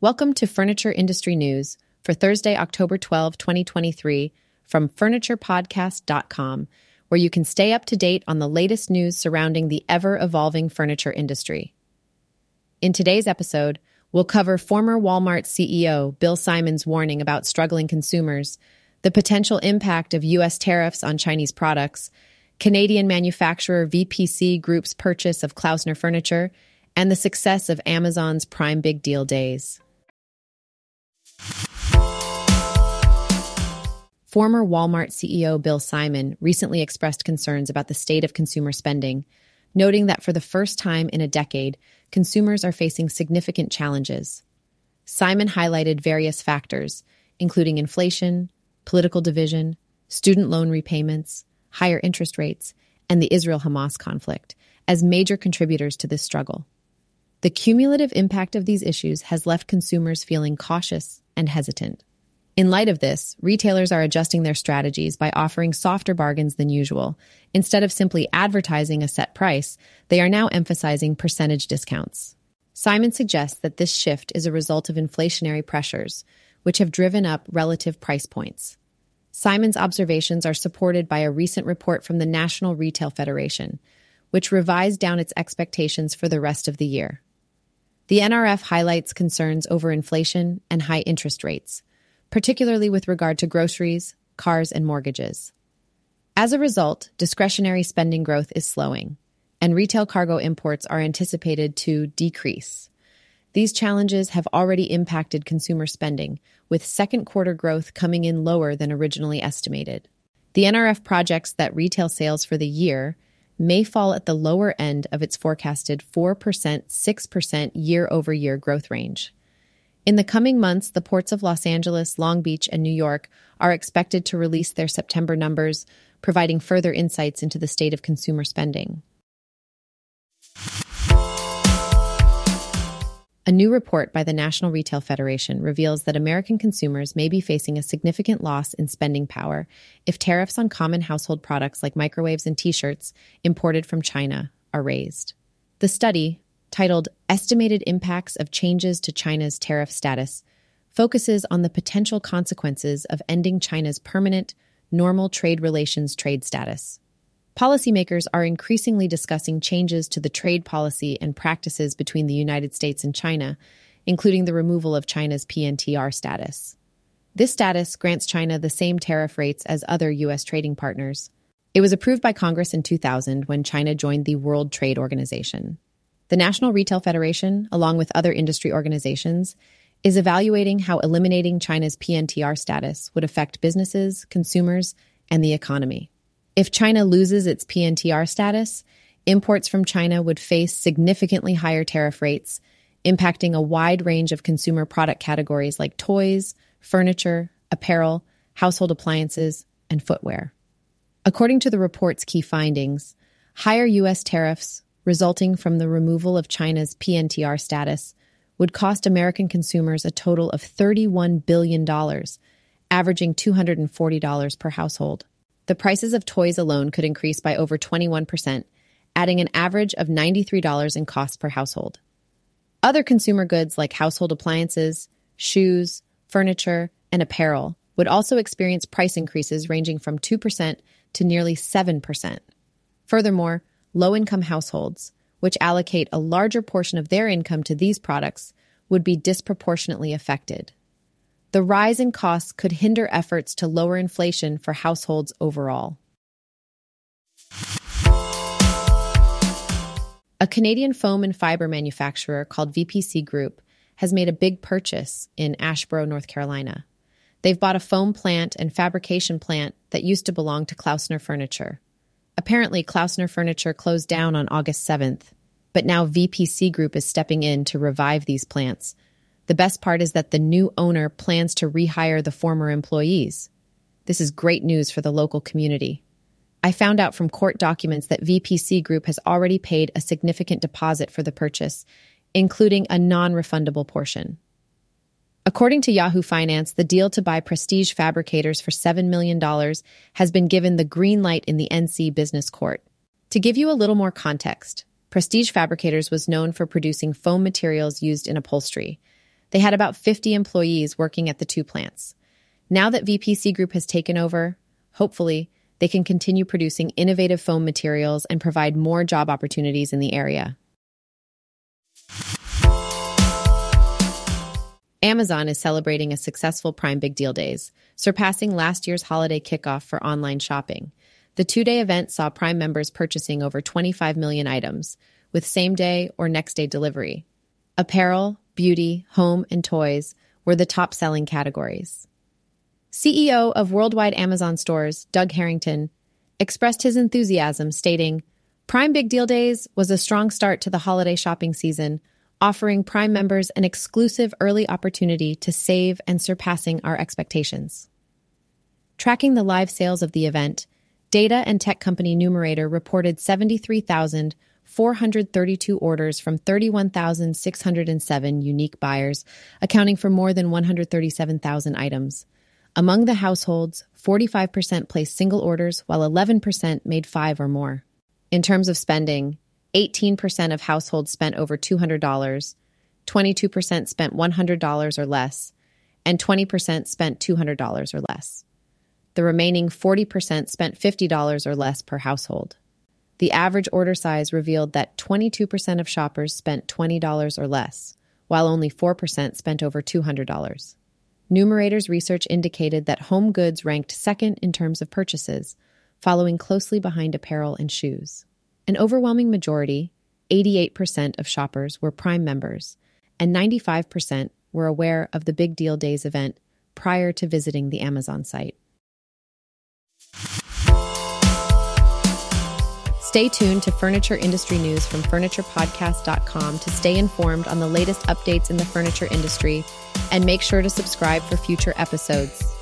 Welcome to Furniture Industry News for Thursday, October 12, 2023, from FurniturePodcast.com, where you can stay up to date on the latest news surrounding the ever evolving furniture industry. In today's episode, we'll cover former Walmart CEO Bill Simon's warning about struggling consumers, the potential impact of U.S. tariffs on Chinese products, Canadian manufacturer VPC Group's purchase of Klaussner Furniture, and the success of Amazon's Prime Big Deal Days. Former Walmart CEO Bill Simon recently expressed concerns about the state of consumer spending, noting that for the first time in a decade, consumers are facing significant challenges. Simon highlighted various factors, including inflation, political division, student loan repayments, higher interest rates, and the Israel Hamas conflict, as major contributors to this struggle. The cumulative impact of these issues has left consumers feeling cautious and hesitant. In light of this, retailers are adjusting their strategies by offering softer bargains than usual. Instead of simply advertising a set price, they are now emphasizing percentage discounts. Simon suggests that this shift is a result of inflationary pressures, which have driven up relative price points. Simon's observations are supported by a recent report from the National Retail Federation, which revised down its expectations for the rest of the year. The NRF highlights concerns over inflation and high interest rates, particularly with regard to groceries, cars, and mortgages. As a result, discretionary spending growth is slowing, and retail cargo imports are anticipated to decrease. These challenges have already impacted consumer spending, with second quarter growth coming in lower than originally estimated. The NRF projects that retail sales for the year may fall at the lower end of its forecasted 4% 6% year over year growth range. In the coming months, the ports of Los Angeles, Long Beach, and New York are expected to release their September numbers, providing further insights into the state of consumer spending. A new report by the National Retail Federation reveals that American consumers may be facing a significant loss in spending power if tariffs on common household products like microwaves and t shirts imported from China are raised. The study, titled Estimated Impacts of Changes to China's Tariff Status, focuses on the potential consequences of ending China's permanent, normal trade relations trade status. Policymakers are increasingly discussing changes to the trade policy and practices between the United States and China, including the removal of China's PNTR status. This status grants China the same tariff rates as other U.S. trading partners. It was approved by Congress in 2000 when China joined the World Trade Organization. The National Retail Federation, along with other industry organizations, is evaluating how eliminating China's PNTR status would affect businesses, consumers, and the economy. If China loses its PNTR status, imports from China would face significantly higher tariff rates, impacting a wide range of consumer product categories like toys, furniture, apparel, household appliances, and footwear. According to the report's key findings, higher U.S. tariffs resulting from the removal of China's PNTR status would cost American consumers a total of $31 billion, averaging $240 per household. The prices of toys alone could increase by over 21%, adding an average of $93 in costs per household. Other consumer goods like household appliances, shoes, furniture, and apparel would also experience price increases ranging from 2% to nearly 7%. Furthermore, low income households, which allocate a larger portion of their income to these products, would be disproportionately affected the rise in costs could hinder efforts to lower inflation for households overall. A Canadian foam and fiber manufacturer called VPC Group has made a big purchase in Asheboro, North Carolina. They've bought a foam plant and fabrication plant that used to belong to Klaussner Furniture. Apparently, Klaussner Furniture closed down on August 7th, but now VPC Group is stepping in to revive these plants the best part is that the new owner plans to rehire the former employees. This is great news for the local community. I found out from court documents that VPC Group has already paid a significant deposit for the purchase, including a non refundable portion. According to Yahoo Finance, the deal to buy Prestige Fabricators for $7 million has been given the green light in the NC Business Court. To give you a little more context, Prestige Fabricators was known for producing foam materials used in upholstery. They had about 50 employees working at the two plants. Now that VPC Group has taken over, hopefully, they can continue producing innovative foam materials and provide more job opportunities in the area. Amazon is celebrating a successful Prime Big Deal Days, surpassing last year's holiday kickoff for online shopping. The two day event saw Prime members purchasing over 25 million items, with same day or next day delivery. Apparel, beauty, home, and toys were the top selling categories. CEO of Worldwide Amazon Stores, Doug Herrington, expressed his enthusiasm, stating, Prime Big Deal Days was a strong start to the holiday shopping season, offering Prime members an exclusive early opportunity to save and surpassing our expectations. Tracking the live sales of the event, data and tech company Numerator reported 73,432 orders from 31,607 unique buyers, accounting for more than 137,000 items. Among the households, 45% placed single orders, while 11% made five or more. In terms of spending, 18% of households spent over $200, 22% spent $100 or less, and 20% spent $200 or less. The remaining 40% spent $50 or less per household. The average order size revealed that 22% of shoppers spent $20 or less, while only 4% spent over $200. Numerator's research indicated that home goods ranked second in terms of purchases, following closely behind apparel and shoes. An overwhelming majority, 88% of shoppers, were Prime members, and 95% were aware of the Big Deal Days event prior to visiting the Amazon site. Stay tuned to furniture industry news from FurniturePodcast.com to stay informed on the latest updates in the furniture industry and make sure to subscribe for future episodes.